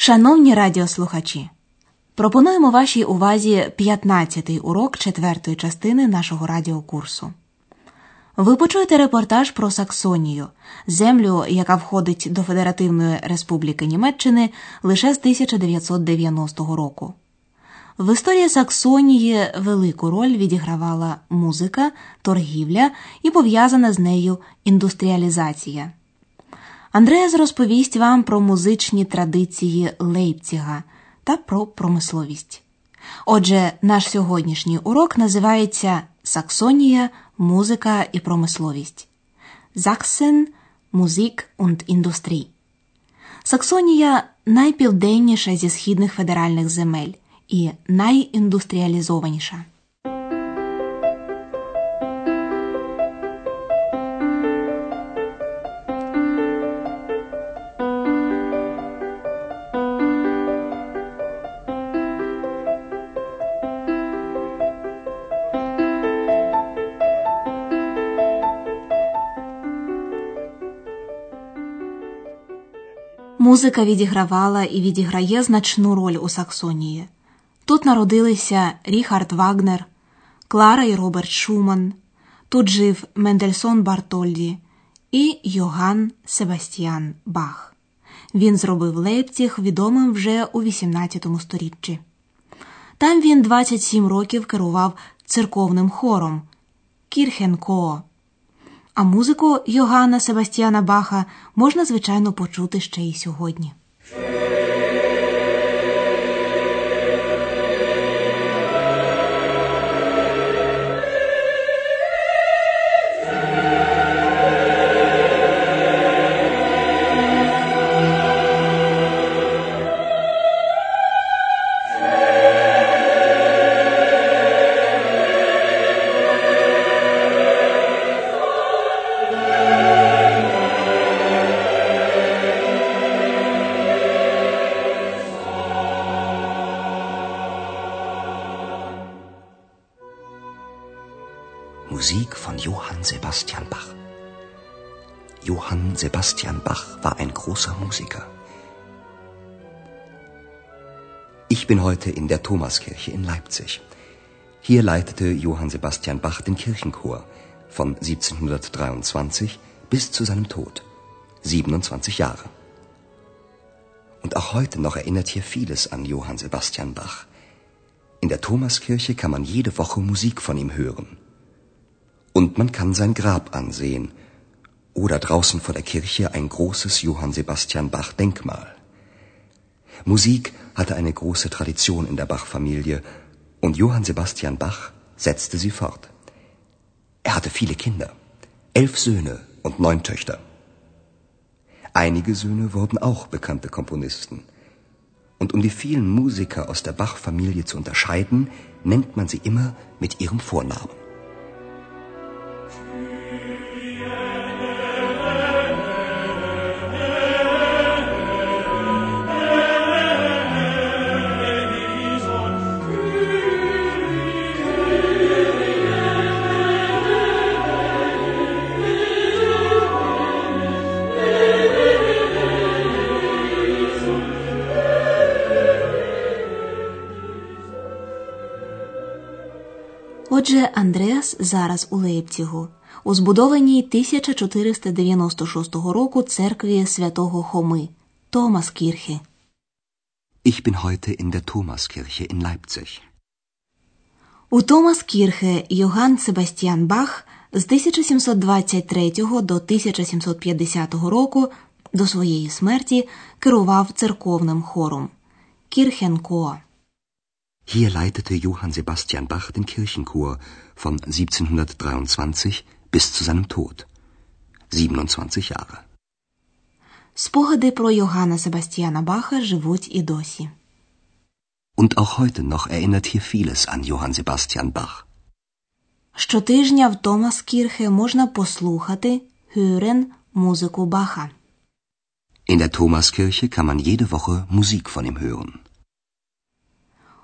Шановні радіослухачі, пропонуємо вашій увазі 15-й урок четвертої частини нашого радіокурсу. Ви почуєте репортаж про Саксонію, землю, яка входить до Федеративної Республіки Німеччини лише з 1990 року. В історії Саксонії велику роль відігравала музика, торгівля і пов'язана з нею індустріалізація. Андреас розповість вам про музичні традиції Лейпціга та про промисловість. Отже, наш сьогоднішній урок називається Саксонія, музика і промисловість. Саксен Музик und Індустрій. Саксонія найпівденніша зі східних федеральних земель і найіндустріалізованіша. Музика відігравала і відіграє значну роль у Саксонії. Тут народилися Ріхард Вагнер, Клара і Роберт Шуман, тут жив Мендельсон Бартольді і Йоган Себастьян Бах. Він зробив Лейпціг відомим вже у XVIII сторіччі. Там він 27 років керував церковним хором Kirchenchor. А музику Йоганна Себастьяна Баха можна, звичайно, почути ще й сьогодні. Johann Sebastian Bach war ein großer Musiker. Ich bin heute in der Thomaskirche in Leipzig. Hier leitete Johann Sebastian Bach den Kirchenchor von 1723 bis zu seinem Tod. 27 Jahre. Und auch heute noch erinnert hier vieles an Johann Sebastian Bach. In der Thomaskirche kann man jede Woche Musik von ihm hören. Und man kann sein Grab ansehen oder draußen vor der Kirche ein großes Johann Sebastian Bach Denkmal. Musik hatte eine große Tradition in der Bach-Familie und Johann Sebastian Bach setzte sie fort. Er hatte viele Kinder, elf Söhne und neun Töchter. Einige Söhne wurden auch bekannte Komponisten. Und um die vielen Musiker aus der Bach-Familie zu unterscheiden, nennt man sie immer mit ihrem Vornamen. Отже, Андреас зараз у Лейпцігу, у збудованій 1496 року церкві святого Хоми Томаскірхи. Ich bin heute in der Thomaskirche in Leipzig. У Томаскірхе Йоганн Себастьян Бах з 1723 до 1750 року до своєї смерті керував церковним хором Кірхенкоа. Hier leitete Johann Sebastian Bach den Kirchenchor von 1723 bis zu seinem Tod. 27 Jahre. Спогади про Йоганна Себастьяна Баха живуть і досі. Und auch heute noch erinnert hier vieles an Johann Sebastian Bach. Щотижня в Томаскірхе можна послухати hören музику Баха. In der Thomaskirche kann man jede Woche Musik von ihm hören.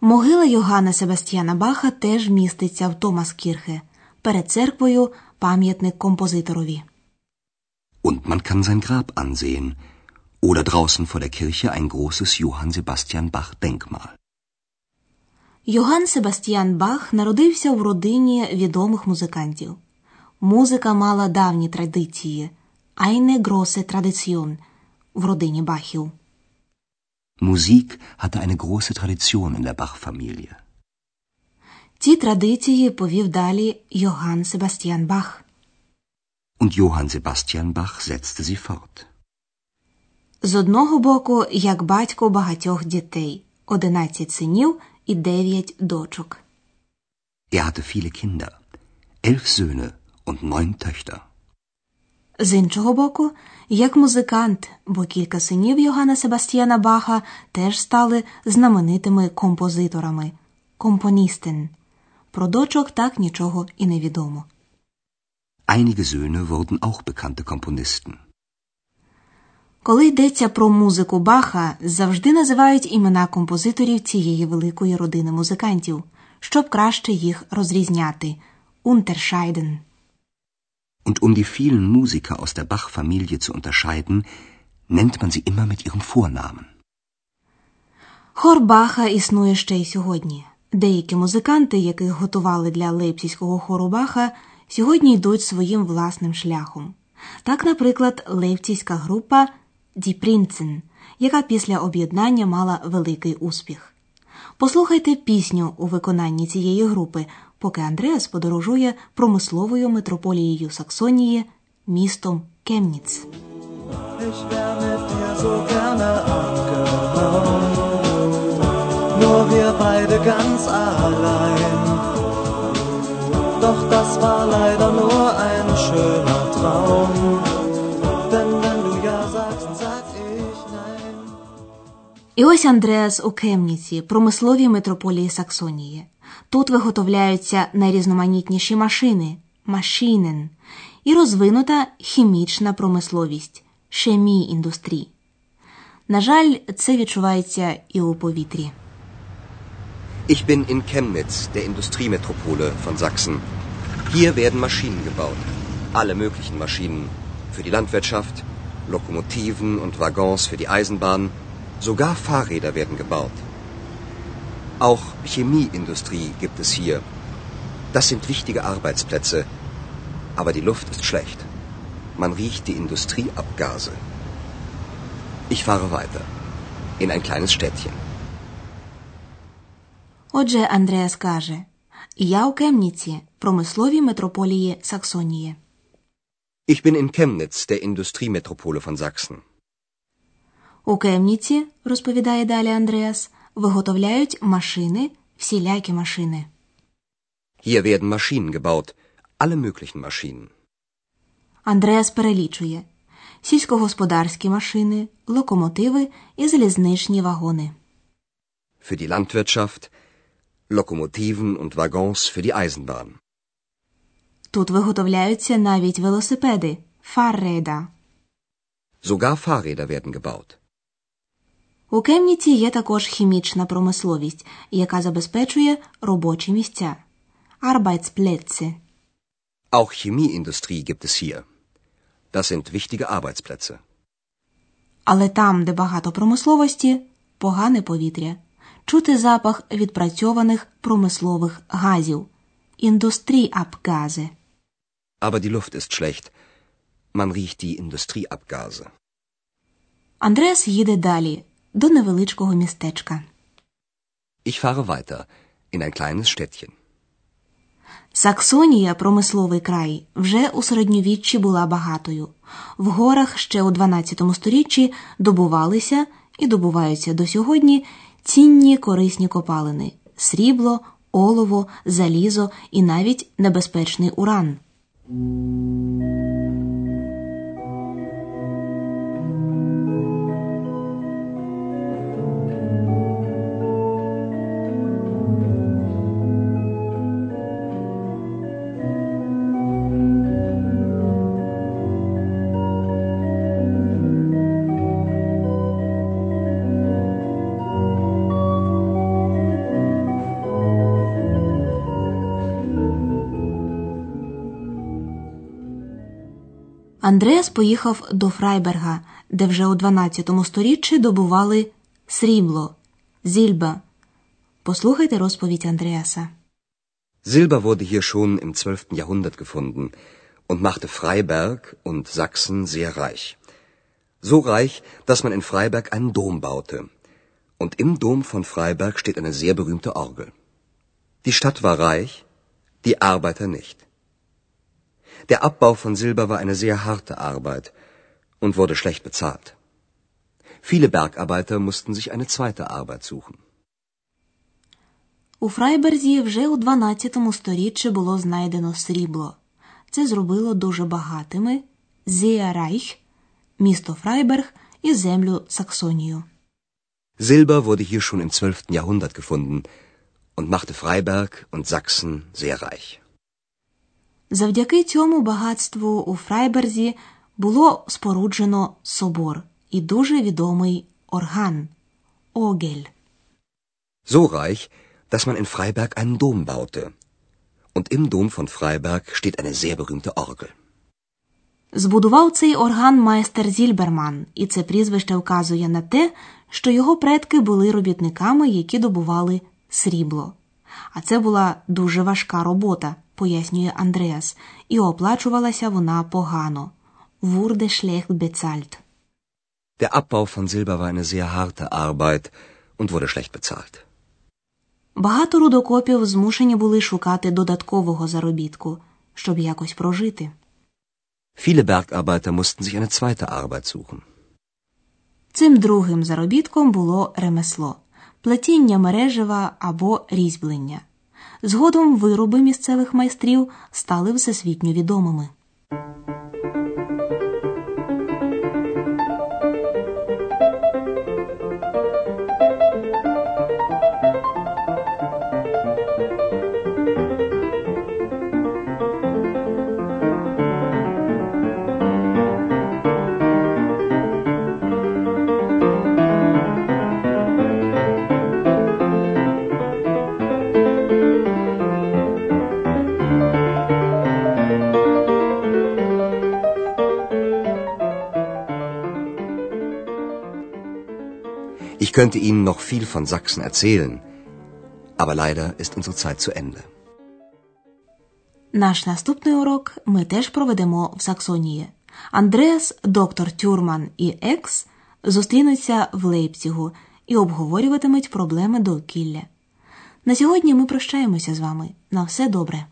Могила Йоганна Себастьяна Баха теж міститься в Томаскірхе. Перед церквою пам'ятник композиторові. Und man kann sein Grab ansehen Oder draußen vor der Kirche ein großes Johann Sebastian Bach Denkmal. Йоганн Себастьян Бах народився в родині відомих музикантів. Музика мала давні традиції, eine große Tradition в родині Бахів. Musik hatte eine große Tradition in der Bach-Familie. Ці традиції повів далі Йоганн Себастьян Бах. Und Johann Sebastian Bach setzte sie fort. З одного боку, як батько багатьох дітей, 11 синів і 9 дочок. Er hatte viele Kinder, elf Söhne und neun Töchter. З іншого боку, як музикант, бо кілька синів Йоганна Себастьяна Баха теж стали знаменитими композиторами компоністен. Про дочок так нічого і не відомо. Einige Söhne wurden auch bekannte Komponisten. Коли йдеться про музику Баха, завжди називають імена композиторів цієї великої родини музикантів, щоб краще їх розрізняти. Unterscheiden. Und um die vielen Musiker aus der Bach-Familie zu unterscheiden, nennt man sie immer mit ihrem Vornamen. Хор Баха існує ще й сьогодні. Деякі музиканти, яких готували для лейпцизького хору Баха, сьогодні йдуть своїм власним шляхом. Так, наприклад, лейпцизька група Die Prinzen, яка після об'єднання мала великий успіх. Послухайте пісню у виконанні цієї групи, поки Андреас подорожує промисловою метрополією Саксонії містом Кемніц. Nur wir beide ganz allein. Doch das war leider nur ein schöner Traum. Denn wenn du ja sagst, sag ich nein. І ось Андреас у Кемніці, промисловій метрополії Саксонії. Тут виготовляються найрізноманітніші машини машинен і розвинута хімічна промисловість шемі індустрії. На жаль, це відчувається і у повітрі. Ich bin in Chemnitz, der Industriemetropole von Sachsen. Hier werden Maschinen gebaut. Alle möglichen Maschinen. Für die Landwirtschaft, Lokomotiven und Waggons für die Eisenbahn. Sogar Fahrräder werden gebaut. Auch Chemieindustrie gibt es hier. Das sind wichtige Arbeitsplätze. Aber die Luft ist schlecht. Man riecht die Industrieabgase. Ich fahre weiter. In ein kleines Städtchen. Отже, Андреас каже: Я у Кемніці, промисловій метрополії Саксонії. Ich bin in Chemnitz, der Industriemetropole von Sachsen. У Кемніці, розповідає далі Андреас, виготовляють машини, всілякі машини. Hier werden Maschinen gebaut. Alle möglichen Maschinen. Андреас перелічує сільськогосподарські машини, локомотиви і залізничні вагони. Für die Landwirtschaft, Lokomotiven und Waggons für die Eisenbahn. Тут виготовляються навіть велосипеди Fahrräder. Sogar Fahrräder werden gebaut. У Кемніці є також хімічна промисловість, яка забезпечує робочі місця Arbeitsplätze. Auch Chemieindustrie gibt es hier. Das sind wichtige Arbeitsplätze. Але там, де багато промисловості, погане повітря. Чути запах відпрацьованих промислових газів Industrieabgase. Aber die Luft ist schlecht. Man riecht die Industrieabgase. Андреас їде далі до невеличкого містечка. Ich fahre weiter in ein kleines Städtchen. Саксонія, промисловий край, вже у середньовіччі була багатою. В горах ще у 12 сторіччі добувалися і добуваються до сьогодні цінні корисні копалини срібло, олово, залізо і навіть небезпечний уран. Андреас поїхав до Фрайберга, де вже у 12 сторіччі добували срібло, зільба. Послухайте розповідь Андреаса. Silber wurde hier schon im 12. Jahrhundert gefunden und machte Freiberg und Sachsen sehr reich. So reich, dass man in Freiberg einen Dom baute. Und im Dom von Freiberg steht eine sehr berühmte Orgel. Die Stadt war reich, die Arbeiter nicht. Der Abbau von Silber war eine sehr harte Arbeit und wurde schlecht bezahlt. Viele Bergarbeiter mussten sich eine zweite Arbeit suchen. У Фрайберзі вже у 12 сторіччі було знайдено срібло. Це зробило дуже багатими Зеарайх, місто Фрайберг і землю Саксонію. Silber wurde hier schon im 12. Jahrhundert gefunden und machte Freiberg und Sachsen sehr reich. Завдяки цьому багатству у Фрайберзі було споруджено собор і дуже відомий орган Огель. So reich, dass man in Freiberg einen Dom baute. Und im Dom von Freiberg steht eine sehr berühmte Orgel. Збудував цей орган майстер Зільберман, і це прізвище вказує на те, що його предки були робітниками, які добували срібло. А це була дуже важка робота, пояснює Андреас, і оплачувалася вона погано. Wurde schlecht bezahlt. Der Abbau von Silber war eine sehr harte Arbeit und wurde schlecht bezahlt. Багато рудокопів змушені були шукати додаткового заробітку, щоб якось прожити. Viele Bergarbeiter mussten sich eine zweite Arbeit suchen. Цим другим заробітком було ремесло плетіння мережева або різьблення. Згодом вироби місцевих майстрів стали всесвітньо відомими. Ich könnte Ihnen noch viel von Sachsen erzählen, aber leider ist unsere Zeit zu Ende. Наш наступний урок ми теж проведемо в Саксонії. Андреас, доктор Тюрман і Екс зустрінуться в Лейпцігу і обговорюватимуть проблеми довкілля. На сьогодні ми прощаємося з вами. На все добре.